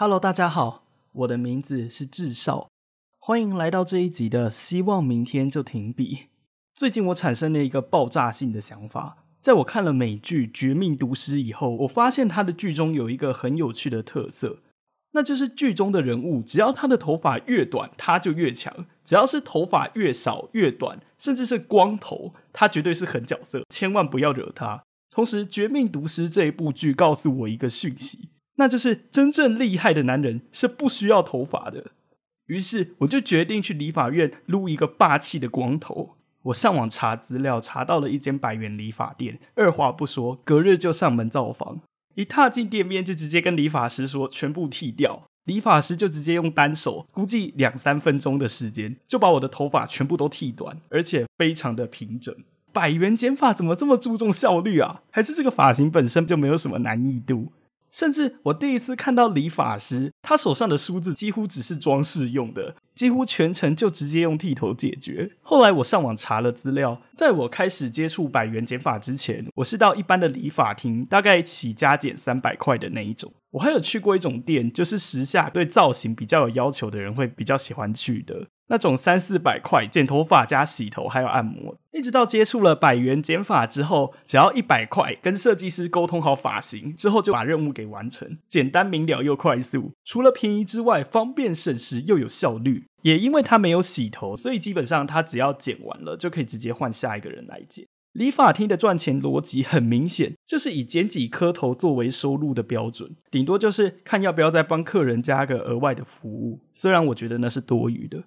Hello，大家好，我的名字是智少，欢迎来到这一集的希望明天就停笔。最近我产生了一个爆炸性的想法，在我看了美剧《绝命毒师》以后，我发现他的剧中有一个很有趣的特色，那就是剧中的人物，只要他的头发越短，他就越强；只要是头发越少、越短，甚至是光头，他绝对是狠角色，千万不要惹他。同时，《绝命毒师》这一部剧告诉我一个讯息。那就是真正厉害的男人是不需要头发的。于是我就决定去理发院撸一个霸气的光头。我上网查资料，查到了一间百元理发店，二话不说，隔日就上门造访。一踏进店面，就直接跟理发师说全部剃掉。理发师就直接用单手，估计两三分钟的时间，就把我的头发全部都剃短，而且非常的平整。百元剪发怎么这么注重效率啊？还是这个发型本身就没有什么难易度？甚至我第一次看到理发师，他手上的梳子几乎只是装饰用的，几乎全程就直接用剃头解决。后来我上网查了资料，在我开始接触百元剪发之前，我是到一般的理发厅，大概起加减三百块的那一种。我还有去过一种店，就是时下对造型比较有要求的人会比较喜欢去的。那种三四百块剪头发加洗头还有按摩，一直到接触了百元剪发之后，只要一百块，跟设计师沟通好发型之后，就把任务给完成，简单明了又快速。除了便宜之外，方便省时又有效率。也因为他没有洗头，所以基本上他只要剪完了就可以直接换下一个人来剪。理发厅的赚钱逻辑很明显，就是以剪几颗头作为收入的标准，顶多就是看要不要再帮客人加个额外的服务。虽然我觉得那是多余的。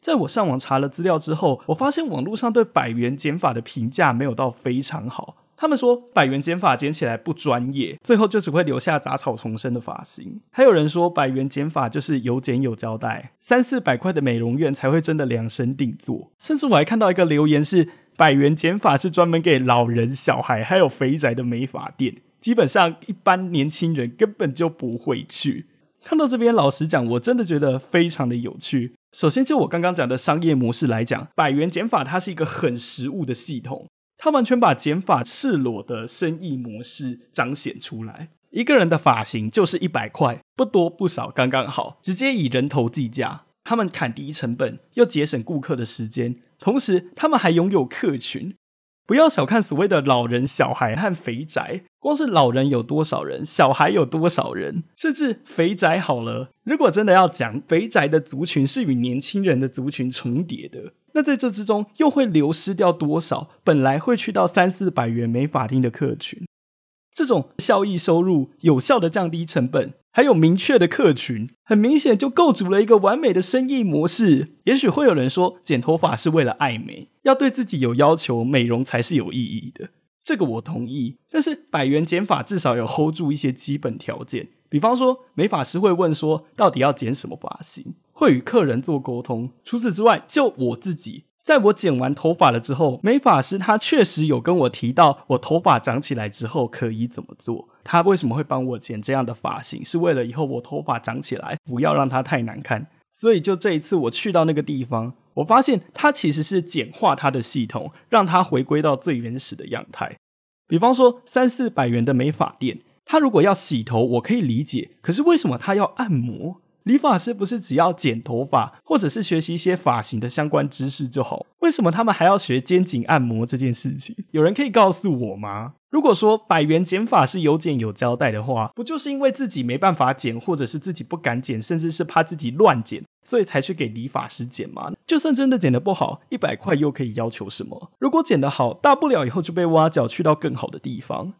在我上网查了资料之后，我发现网络上对百元剪法的评价没有到非常好。他们说百元剪法剪起来不专业，最后就只会留下杂草丛生的发型。还有人说百元剪法就是有剪有交代，三四百块的美容院才会真的量身定做。甚至我还看到一个留言是百元剪法是专门给老人、小孩还有肥宅的美发店，基本上一般年轻人根本就不会去。看到这边，老实讲，我真的觉得非常的有趣。首先，就我刚刚讲的商业模式来讲，百元减法它是一个很实物的系统，它完全把减法赤裸的生意模式彰显出来。一个人的发型就是一百块，不多不少，刚刚好，直接以人头计价。他们砍低成本，又节省顾客的时间，同时他们还拥有客群。不要小看所谓的老人、小孩和肥宅，光是老人有多少人，小孩有多少人，甚至肥宅好了。如果真的要讲肥宅的族群是与年轻人的族群重叠的，那在这之中又会流失掉多少本来会去到三四百元没法定的客群？这种效益收入有效的降低成本。还有明确的客群，很明显就构筑了一个完美的生意模式。也许会有人说，剪头发是为了爱美，要对自己有要求，美容才是有意义的。这个我同意。但是百元剪法至少有 hold 住一些基本条件，比方说美发师会问说，到底要剪什么发型，会与客人做沟通。除此之外，就我自己。在我剪完头发了之后，美发师他确实有跟我提到，我头发长起来之后可以怎么做。他为什么会帮我剪这样的发型，是为了以后我头发长起来不要让它太难看。所以就这一次我去到那个地方，我发现它其实是简化它的系统，让它回归到最原始的样态。比方说三四百元的美发店，他如果要洗头，我可以理解。可是为什么他要按摩？理发师不是只要剪头发，或者是学习一些发型的相关知识就好？为什么他们还要学肩颈按摩这件事情？有人可以告诉我吗？如果说百元剪法是有剪有交代的话，不就是因为自己没办法剪，或者是自己不敢剪，甚至是怕自己乱剪，所以才去给理发师剪吗？就算真的剪得不好，一百块又可以要求什么？如果剪得好，大不了以后就被挖角去到更好的地方。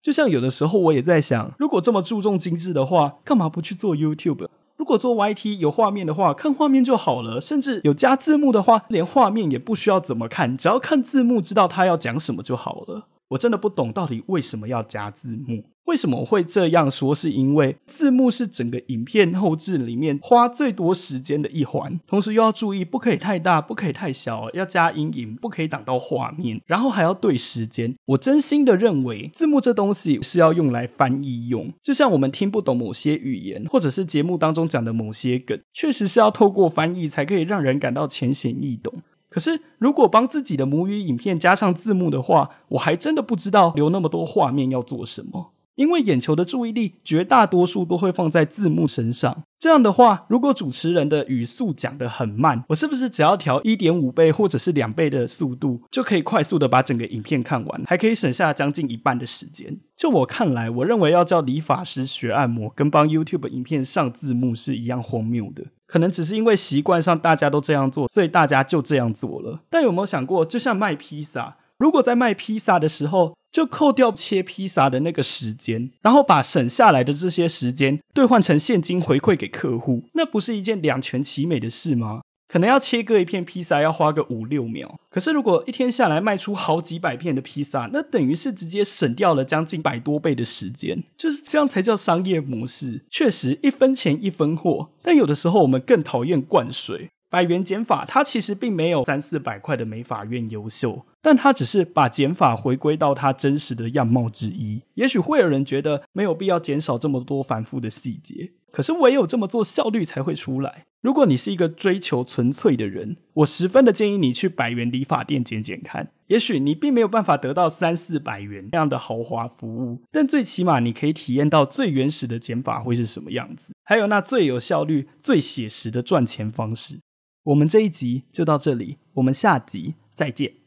就像有的时候我也在想，如果这么注重精致的话，干嘛不去做 YouTube？如果做 YT 有画面的话，看画面就好了。甚至有加字幕的话，连画面也不需要怎么看，只要看字幕知道他要讲什么就好了。我真的不懂到底为什么要加字幕？为什么会这样说？是因为字幕是整个影片后置里面花最多时间的一环，同时又要注意不可以太大，不可以太小，要加阴影，不可以挡到画面，然后还要对时间。我真心的认为，字幕这东西是要用来翻译用，就像我们听不懂某些语言，或者是节目当中讲的某些梗，确实是要透过翻译才可以让人感到浅显易懂。可是，如果帮自己的母语影片加上字幕的话，我还真的不知道留那么多画面要做什么。因为眼球的注意力绝大多数都会放在字幕身上。这样的话，如果主持人的语速讲得很慢，我是不是只要调一点五倍或者是两倍的速度，就可以快速的把整个影片看完，还可以省下将近一半的时间？就我看来，我认为要叫理发师学按摩，跟帮 YouTube 影片上字幕是一样荒谬的。可能只是因为习惯上大家都这样做，所以大家就这样做了。但有没有想过，就像卖披萨，如果在卖披萨的时候，就扣掉切披萨的那个时间，然后把省下来的这些时间兑换成现金回馈给客户，那不是一件两全其美的事吗？可能要切割一片披萨要花个五六秒，可是如果一天下来卖出好几百片的披萨，那等于是直接省掉了将近百多倍的时间，就是这样才叫商业模式。确实一分钱一分货，但有的时候我们更讨厌灌水。百元减法，它其实并没有三四百块的美法院优秀，但它只是把减法回归到它真实的样貌之一。也许会有人觉得没有必要减少这么多繁复的细节，可是唯有这么做，效率才会出来。如果你是一个追求纯粹的人，我十分的建议你去百元理发店剪剪看。也许你并没有办法得到三四百元那样的豪华服务，但最起码你可以体验到最原始的剪法会是什么样子，还有那最有效率、最写实的赚钱方式。我们这一集就到这里，我们下集再见。